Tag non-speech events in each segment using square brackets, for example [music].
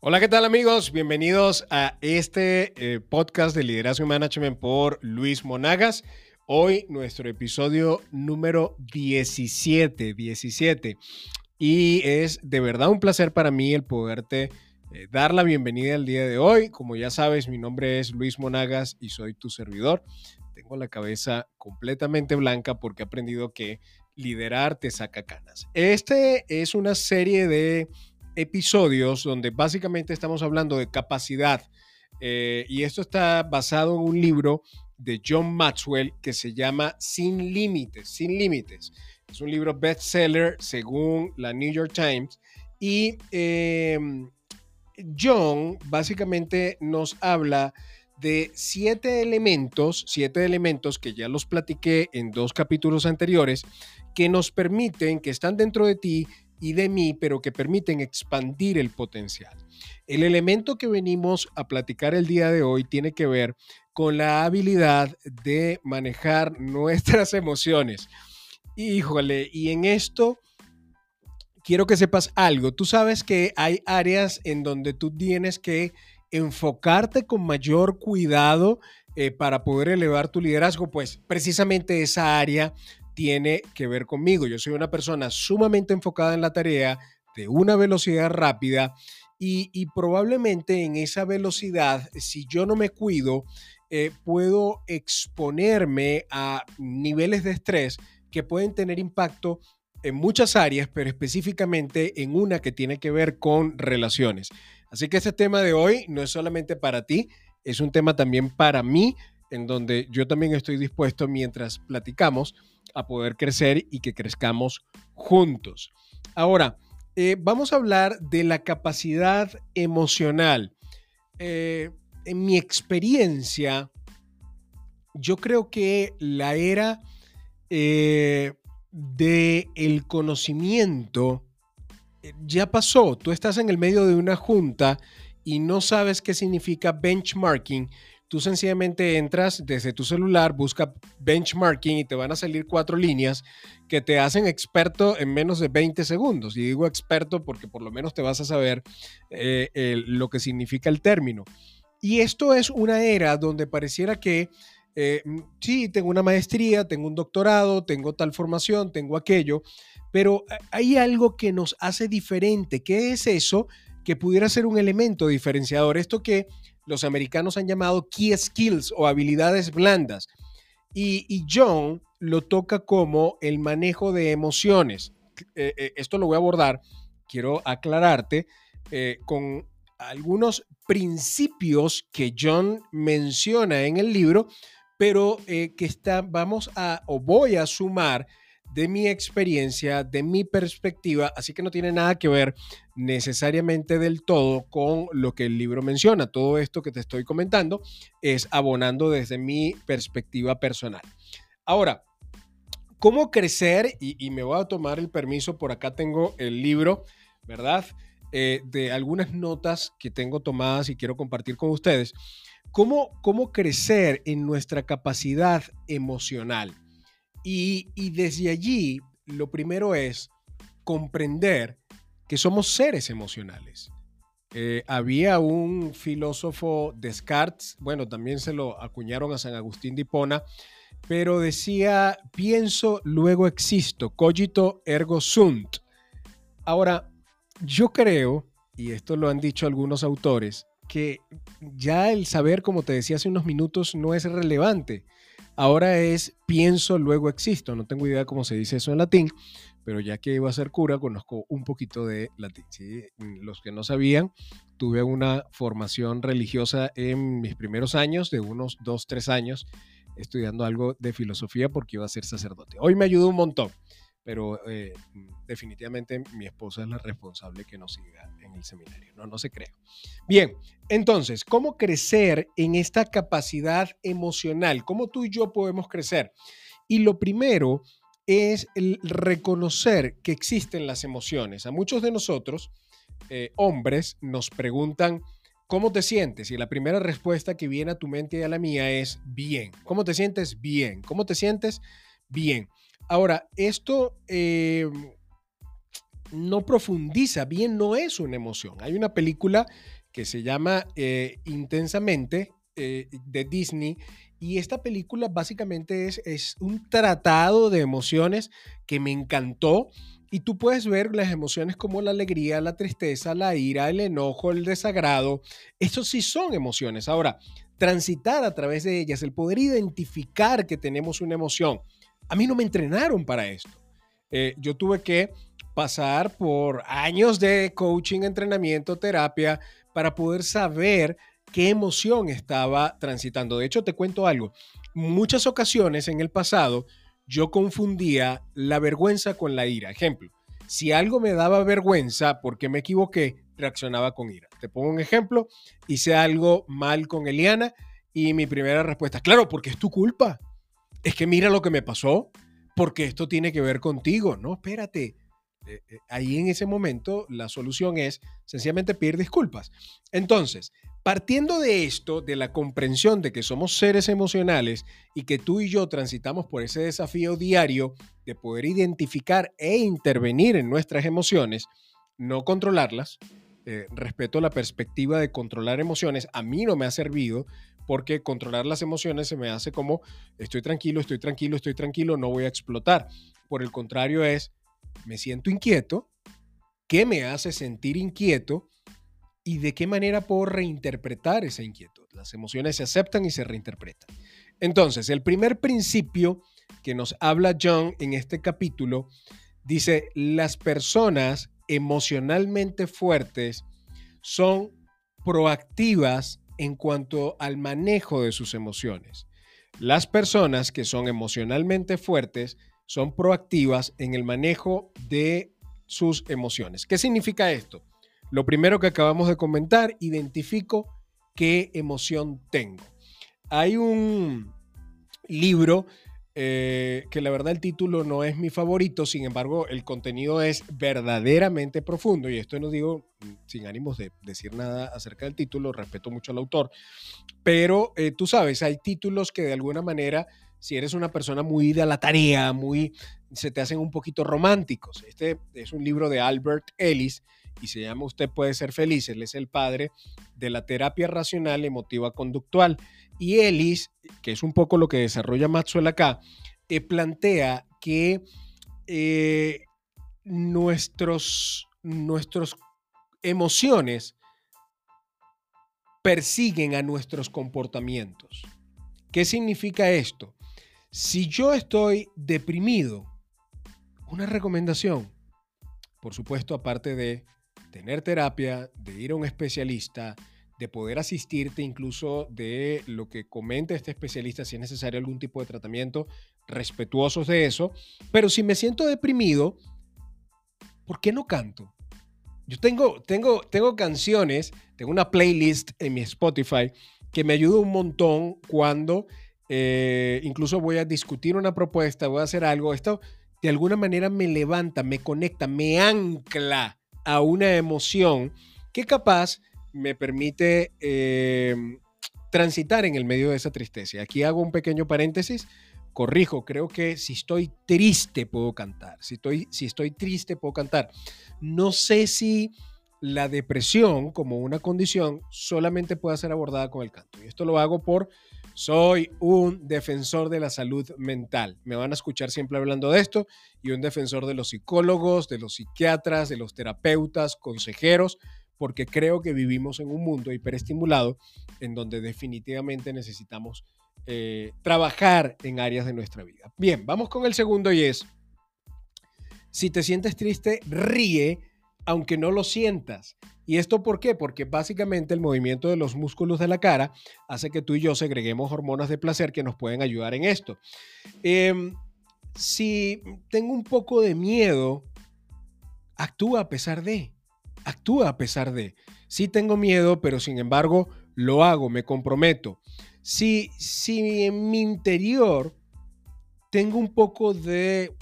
Hola, ¿qué tal amigos? Bienvenidos a este eh, podcast de Liderazgo y Management por Luis Monagas. Hoy nuestro episodio número 17, 17. Y es de verdad un placer para mí el poderte eh, dar la bienvenida al día de hoy. Como ya sabes, mi nombre es Luis Monagas y soy tu servidor. Tengo la cabeza completamente blanca porque he aprendido que liderar te saca canas. Este es una serie de episodios donde básicamente estamos hablando de capacidad. Eh, y esto está basado en un libro de John Maxwell que se llama Sin Límites, Sin Límites. Es un libro bestseller según la New York Times. Y em, John básicamente nos habla de siete elementos, siete elementos que ya los platiqué en dos capítulos anteriores, que nos permiten, que están dentro de ti, y de mí, pero que permiten expandir el potencial. El elemento que venimos a platicar el día de hoy tiene que ver con la habilidad de manejar [laughs] nuestras emociones. Híjole, y en esto quiero que sepas algo. Tú sabes que hay áreas en donde tú tienes que enfocarte con mayor cuidado eh, para poder elevar tu liderazgo, pues precisamente esa área tiene que ver conmigo. Yo soy una persona sumamente enfocada en la tarea, de una velocidad rápida y, probablemente en esa velocidad, si yo no me cuido, eh, puedo exponerme a niveles de estrés que pueden tener impacto en muchas áreas, pero específicamente en una que tiene que ver con relaciones. Así que este tema de hoy no es solamente para ti, es un tema también para mí, en donde yo también estoy dispuesto mientras platicamos a poder crecer y que crezcamos juntos. Ahora, eh, vamos a hablar de la capacidad emocional. Eh, en mi experiencia, yo creo que la era eh, del el conocimiento ya pasó. Tú estás en el medio de una junta y no sabes qué significa benchmarking, Tú sencillamente entras desde tu celular, busca benchmarking y te van a salir cuatro líneas que te hacen experto en menos de 20 segundos. Y digo experto porque por lo menos te vas a saber eh, lo que significa el término. Y esto es una era donde pareciera que eh, sí, tengo una maestría, tengo un doctorado, tengo tal formación, tengo aquello, pero hay algo que nos hace diferente. ¿Qué es eso? Que pudiera ser un elemento diferenciador. Esto que los americanos han llamado key skills o habilidades blandas. Y, John lo toca como el manejo de emociones. Eh, eh, esto lo voy a abordar, quiero aclararte, eh, con algunos principios que John menciona en el libro, pero que está, vamos a, o voy a sumar de mi experiencia, de mi perspectiva, así que no tiene nada que ver necesariamente del todo con lo que el libro menciona. Todo esto que te estoy comentando es abonando desde mi perspectiva personal. Ahora, ¿cómo crecer? Y, me voy a tomar el permiso, por acá tengo el libro, ¿verdad? Eh, de algunas notas que tengo tomadas y quiero compartir con ustedes. ¿Cómo, cómo crecer en nuestra capacidad emocional? Y, desde allí, lo primero es comprender que somos seres emocionales. Eh, había un filósofo Descartes, bueno, también se lo acuñaron a San Agustín de Hipona, pero decía, pienso, luego existo, cogito ergo sunt. Ahora, yo creo, y esto lo han dicho algunos autores, que ya el saber, como te decía hace unos minutos, no es relevante. Ahora es pienso, luego existo. No tengo idea cómo se dice eso en latín, pero ya que iba a ser cura, conozco un poquito de latín. Los que no sabían, tuve una formación religiosa en mis primeros años, de unos dos, tres años, estudiando algo de filosofía porque iba a ser sacerdote. Hoy me ayudó un montón pero eh, definitivamente mi esposa es la responsable que nos siga en el seminario, no, no se crea. Bien, entonces, ¿cómo crecer en esta capacidad emocional? ¿Cómo tú y yo podemos crecer? Y lo primero es reconocer que existen las emociones. A muchos de nosotros, eh, hombres, nos preguntan, ¿cómo te sientes? Y la primera respuesta que viene a tu mente y a la mía es bien. ¿Cómo te sientes? Bien. ¿Cómo te sientes? Bien. Ahora, esto, eh, no profundiza bien, no es una emoción. Hay una película que se llama eh, Intensamente eh, de Disney y esta película básicamente es, es un tratado de emociones que me encantó. Y tú puedes ver las emociones como la alegría, la tristeza, la ira, el enojo, el desagrado. Estos sí son emociones. Ahora, transitar a través de ellas, el poder identificar que tenemos una emoción. A mí no me entrenaron para esto. Eh, yo tuve que pasar por años de coaching, entrenamiento, terapia, para poder saber qué emoción estaba transitando. De hecho, te cuento algo. Muchas ocasiones en el pasado yo confundía la vergüenza con la ira. Ejemplo, si algo me daba vergüenza porque me equivoqué, reaccionaba con ira. Te pongo un ejemplo, hice algo mal con Eliana y mi primera respuesta, claro, porque es tu culpa. Es que mira lo que me pasó, porque esto tiene que ver contigo. No, espérate. Eh, eh, ahí en ese momento la solución es sencillamente pedir disculpas. Entonces, partiendo de esto, de la comprensión de que somos seres emocionales y que tú y yo transitamos por ese desafío diario de poder identificar e intervenir en nuestras emociones, no controlarlas, eh, respeto la perspectiva de controlar emociones, a mí no me ha servido porque controlar las emociones se me hace como estoy tranquilo, estoy tranquilo, estoy tranquilo, no voy a explotar. Por el contrario es, me siento inquieto, ¿qué me hace sentir inquieto? ¿Y de qué manera puedo reinterpretar esa inquietud? Las emociones se aceptan y se reinterpretan. Entonces, el primer principio que nos habla John en este capítulo dice, las personas emocionalmente fuertes son proactivas en cuanto al manejo de sus emociones. Las personas que son emocionalmente fuertes son proactivas en el manejo de sus emociones. ¿Qué significa esto? Lo primero que acabamos de comentar, identifico qué emoción tengo. Hay un libro eh, que la verdad el título no es mi favorito, sin embargo el contenido es verdaderamente profundo y esto no digo sin ánimos de decir nada acerca del título, respeto mucho al autor, pero eh, tú sabes, hay títulos que de alguna manera, si eres una persona muy de la tarea, muy, se te hacen un poquito románticos. Este es un libro de Albert Ellis y se llama Usted puede ser feliz. Él es el padre de la terapia racional emotiva conductual. Y Ellis, que es un poco lo que desarrolla Maxwell acá, eh, plantea que eh, nuestros, nuestros emociones persiguen a nuestros comportamientos. ¿Qué significa esto? Si yo estoy deprimido, una recomendación, por supuesto, aparte de tener terapia, de ir a un especialista, de poder asistirte incluso de lo que comente este especialista si es necesario algún tipo de tratamiento, respetuosos de eso. Pero si me siento deprimido, ¿por qué no canto? Yo tengo, tengo, tengo canciones, tengo una playlist en mi Spotify que me ayuda un montón cuando eh, incluso voy a discutir una propuesta, voy a hacer algo. Esto de alguna manera me levanta, me conecta, me ancla a una emoción que capaz me permite em, transitar en el medio de esa tristeza. Aquí hago un pequeño paréntesis. Corrijo, creo que si estoy triste puedo cantar. Si estoy, si estoy triste puedo cantar. No sé si la depresión como una condición solamente puede ser abordada con el canto. Y esto lo hago por soy un defensor de la salud mental. Me van a escuchar siempre hablando de esto y un defensor de los psicólogos, de los psiquiatras, de los terapeutas, consejeros, porque creo que vivimos en un mundo hiperestimulado en donde definitivamente necesitamos eh, trabajar en áreas de nuestra vida. Bien, vamos con el segundo y es, si te sientes triste, ríe aunque no lo sientas. ¿Y esto por qué? Porque básicamente el movimiento de los músculos de la cara hace que tú y yo segreguemos hormonas de placer que nos pueden ayudar en esto. Em, si tengo un poco de miedo, actúa a pesar de actúa a pesar de. Sí tengo miedo, pero sin embargo lo hago, me comprometo. Si, si en mi interior tengo un poco de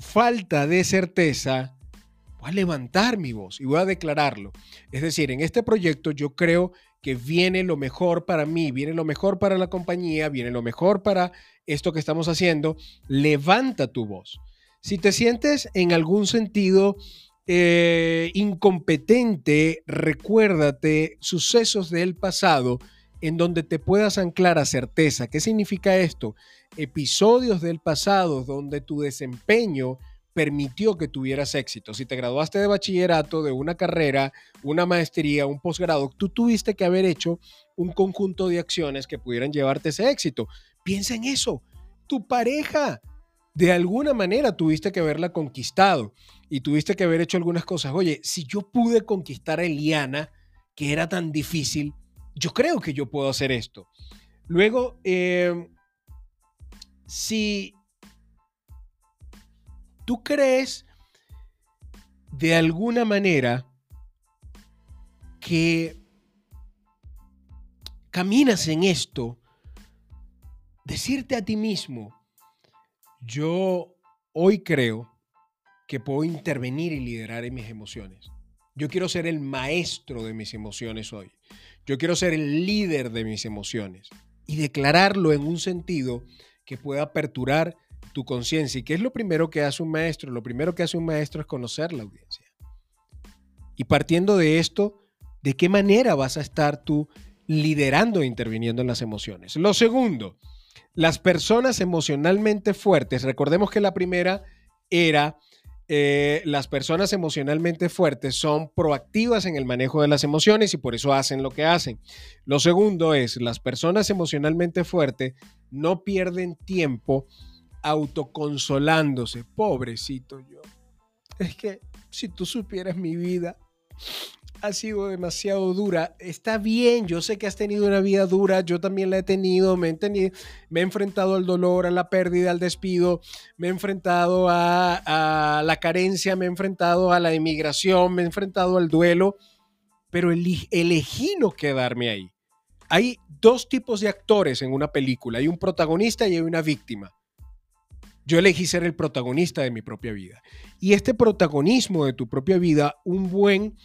falta de certeza, voy a levantar mi voz y voy a declararlo. Es decir, en este proyecto yo creo que viene lo mejor para mí, viene lo mejor para la compañía, viene lo mejor para esto que estamos haciendo. Levanta tu voz. Si te sientes en algún sentido eh, incompetente, recuérdate sucesos del pasado en donde te puedas anclar a certeza. ¿Qué significa esto? Episodios del pasado donde tu desempeño permitió que tuvieras éxito. Si te graduaste de bachillerato, de una carrera, una maestría, un posgrado, tú tuviste que haber hecho un conjunto de acciones que pudieran llevarte ese éxito. Piensa en eso. Tu pareja, de alguna manera tuviste que haberla conquistado y tuviste que haber hecho algunas cosas. Oye, si yo pude conquistar a Eliana, que era tan difícil, yo creo que yo puedo hacer esto. Luego, em, si tú crees de alguna manera que caminas en esto, decirte a ti mismo, yo hoy creo que puedo intervenir y liderar en mis emociones. Yo quiero ser el maestro de mis emociones hoy. Yo quiero ser el líder de mis emociones y declararlo en un sentido que pueda aperturar tu conciencia. ¿Y qué es lo primero que hace un maestro? Lo primero que hace un maestro es conocer la audiencia. Y partiendo de esto, ¿de qué manera vas a estar tú liderando e interviniendo en las emociones? Lo segundo, las personas emocionalmente fuertes, recordemos que la primera era eh, las personas emocionalmente fuertes son proactivas en el manejo de las emociones y por eso hacen lo que hacen. Lo segundo es, las personas emocionalmente fuertes no pierden tiempo autoconsolándose. Pobrecito yo. Es que si tú supieras mi vida, ha sido demasiado dura. Está bien, yo sé que has tenido una vida dura, yo también la he tenido, me he, me he enfrentado al dolor, a la pérdida, al despido, me he enfrentado a, la carencia, me he enfrentado a la emigración, me he enfrentado al duelo, pero elegí no quedarme ahí. Hay dos tipos de actores en una película, hay un protagonista y hay una víctima. Yo elegí ser el protagonista de mi propia vida. Y este protagonismo de tu propia vida, un buen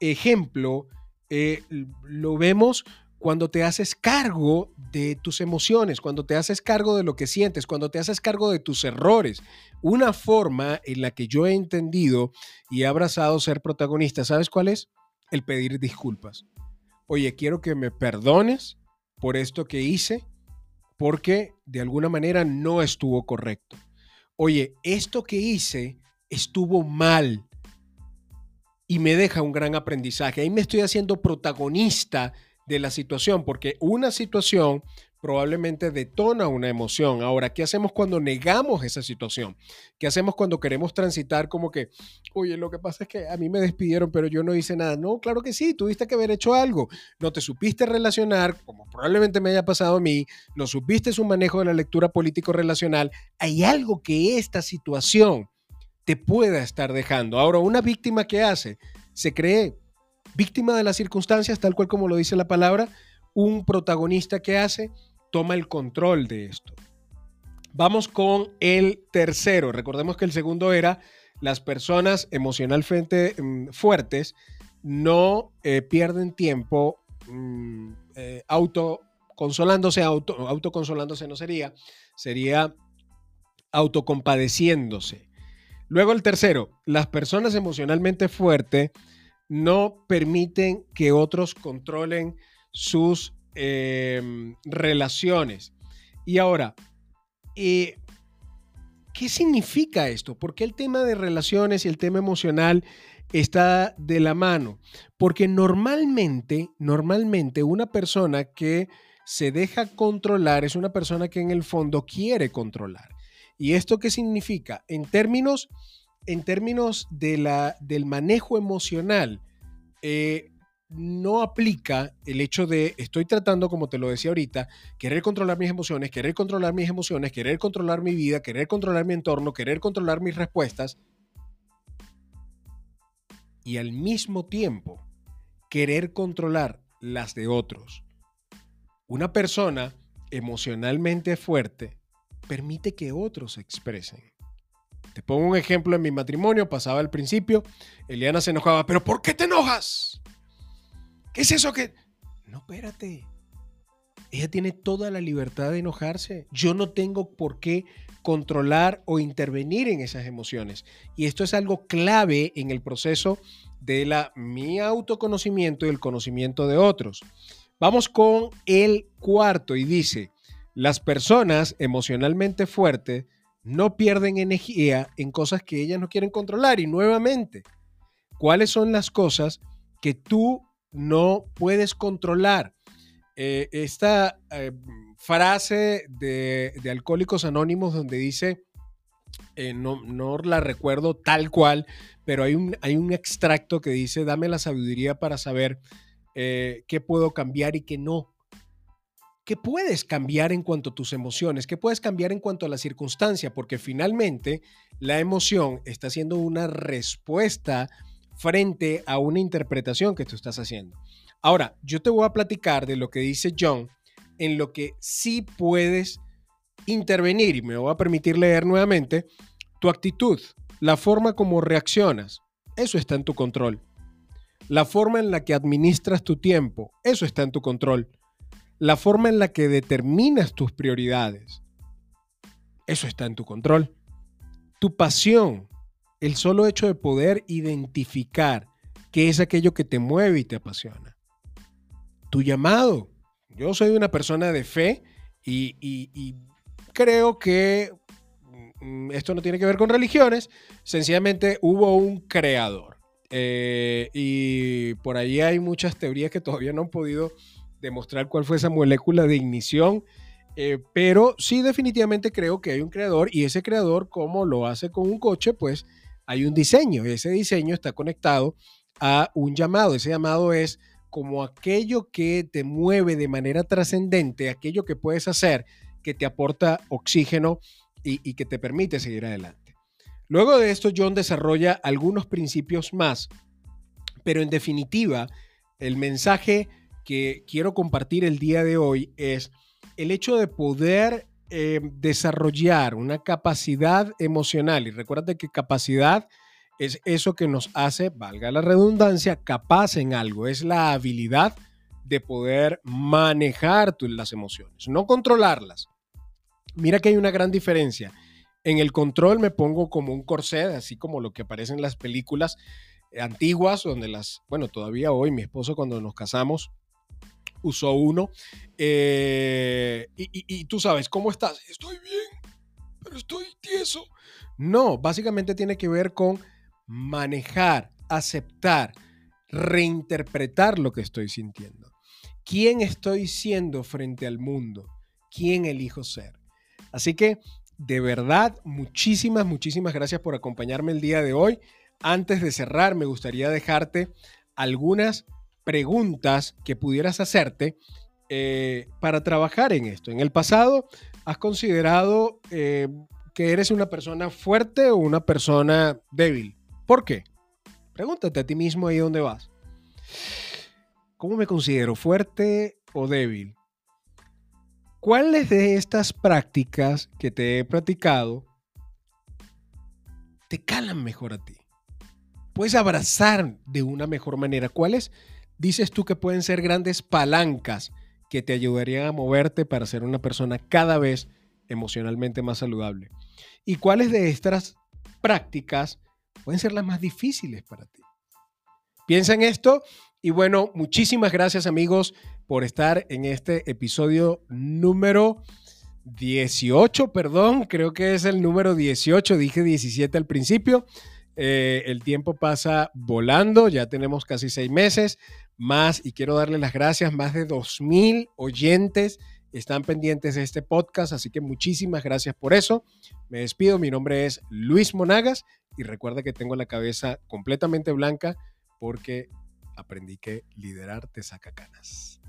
ejemplo eh, lo vemos cuando te haces cargo de tus emociones, cuando te haces cargo de lo que sientes, cuando te haces cargo de tus errores. Una forma en la que yo he entendido y he abrazado ser protagonista, ¿sabes cuál es? El pedir disculpas. Oye, quiero que me perdones por esto que hice, porque de alguna manera no estuvo correcto. Oye, esto que hice estuvo mal y me deja un gran aprendizaje. Ahí me estoy haciendo protagonista de la situación, porque una situación probablemente detona una emoción. Ahora, ¿qué hacemos cuando negamos esa situación? ¿Qué hacemos cuando queremos transitar como que, oye, lo que pasa es que a mí me despidieron, pero yo no hice nada? No, claro que sí, tuviste que haber hecho algo. No te supiste relacionar, como probablemente me haya pasado a mí, no supiste su manejo de la lectura político-relacional. Hay algo que esta situación te pueda estar dejando. Ahora, una víctima que hace, se cree víctima de las circunstancias, tal cual como lo dice la palabra, un protagonista que hace, toma el control de esto. Vamos con el tercero. Recordemos que el segundo era las personas emocionalmente mm, fuertes no eh, pierden tiempo mm, eh, autoconsolándose, auto, autoconsolándose no sería, sería autocompadeciéndose. Luego el tercero, las personas emocionalmente fuertes no permiten que otros controlen sus em, relaciones. Y ahora, eh, ¿qué significa esto? ¿Por qué el tema de relaciones y el tema emocional está de la mano? Porque normalmente, normalmente una persona que se deja controlar es una persona que en el fondo quiere controlar. ¿Y esto qué significa? En términos, en términos de la, del manejo emocional, eh, no aplica el hecho de, estoy tratando, como te lo decía ahorita, querer controlar mis emociones, querer controlar mis emociones, querer controlar mi vida, querer controlar mi entorno, querer controlar mis respuestas y al mismo tiempo querer controlar las de otros. Una persona emocionalmente fuerte permite que otros se expresen. Te pongo un ejemplo en mi matrimonio, pasaba al principio, Eliana se enojaba, pero ¿por qué te enojas? ¿Qué es eso que... No, espérate. ella tiene toda la libertad de enojarse. Yo no tengo por qué controlar o intervenir en esas emociones. Y esto es algo clave en el proceso de la, mi autoconocimiento y el conocimiento de otros. Vamos con el cuarto y dice, las personas emocionalmente fuertes no pierden energía en cosas que ellas no quieren controlar. Y nuevamente, ¿cuáles son las cosas que tú no puedes controlar? Eh, esta eh, frase de, Alcohólicos Anónimos donde dice, eh, no, no, la recuerdo tal cual, pero hay un, hay un extracto que dice, dame la sabiduría para saber qué puedo cambiar y qué no. ¿Qué puedes cambiar en cuanto a tus emociones? ¿Qué puedes cambiar en cuanto a la circunstancia? Porque finalmente la emoción está siendo una respuesta frente a una interpretación que tú estás haciendo. Ahora, yo te voy a platicar de lo que dice John en lo que sí puedes intervenir y me voy a permitir leer nuevamente tu actitud, la forma como reaccionas, eso está en tu control. La forma en la que administras tu tiempo, eso está en tu control. La forma en la que determinas tus prioridades, eso está en tu control. Tu pasión, el solo hecho de poder identificar qué es aquello que te mueve y te apasiona tu llamado. Yo soy una persona de fe y, creo que mm, esto no tiene que ver con religiones, sencillamente hubo un creador. Eh, y por ahí hay muchas teorías que todavía no han podido demostrar cuál fue esa molécula de ignición, eh, pero sí definitivamente creo que hay un creador y ese creador, como lo hace con un coche, pues hay un diseño. Ese diseño está conectado a un llamado. Ese llamado es como aquello que te mueve de manera trascendente, aquello que puedes hacer que te aporta oxígeno y, que te permite seguir adelante. Luego de esto, John desarrolla algunos principios más, pero en definitiva, el mensaje que quiero compartir el día de hoy es el hecho de poder eh, desarrollar una capacidad emocional. Y recuerda que capacidad es eso que nos hace, valga la redundancia, capaz en algo. Es la habilidad de poder manejar las emociones, no controlarlas. Mira que hay una gran diferencia. En el control me pongo como un corset, así como lo que aparece en las películas antiguas, donde las, bueno, todavía hoy mi esposo cuando nos casamos usó uno. Eh, y, y tú sabes, ¿cómo estás? Estoy bien, pero estoy tieso. No, básicamente tiene que ver con manejar, aceptar, reinterpretar lo que estoy sintiendo. ¿Quién estoy siendo frente al mundo? ¿Quién elijo ser? Así que, de verdad, muchísimas, muchísimas gracias por acompañarme el día de hoy. Antes de cerrar, me gustaría dejarte algunas preguntas que pudieras hacerte eh, para trabajar en esto. En el pasado, ¿has considerado eh, que eres una persona fuerte o una persona débil? ¿Por qué? Pregúntate a ti mismo ahí dónde vas. ¿Cómo me considero? ¿Fuerte o débil? ¿Cuáles de estas prácticas que te he practicado te calan mejor a ti? Puedes abrazar de una mejor manera. ¿Cuáles dices tú que pueden ser grandes palancas que te ayudarían a moverte para ser una persona cada vez emocionalmente más saludable? ¿Y cuáles de estas prácticas pueden ser las más difíciles para ti. Piensa en esto y bueno, muchísimas gracias amigos por estar en este episodio número 18, perdón, creo que es el número 18, dije 17 al principio. Eh, el tiempo pasa volando, ya tenemos casi seis meses más y quiero darle las gracias, más de 2.000 oyentes están pendientes de este podcast, así que muchísimas gracias por eso. Me despido, mi nombre es Luis Monagas y recuerda que tengo la cabeza completamente blanca porque aprendí que liderar te saca canas.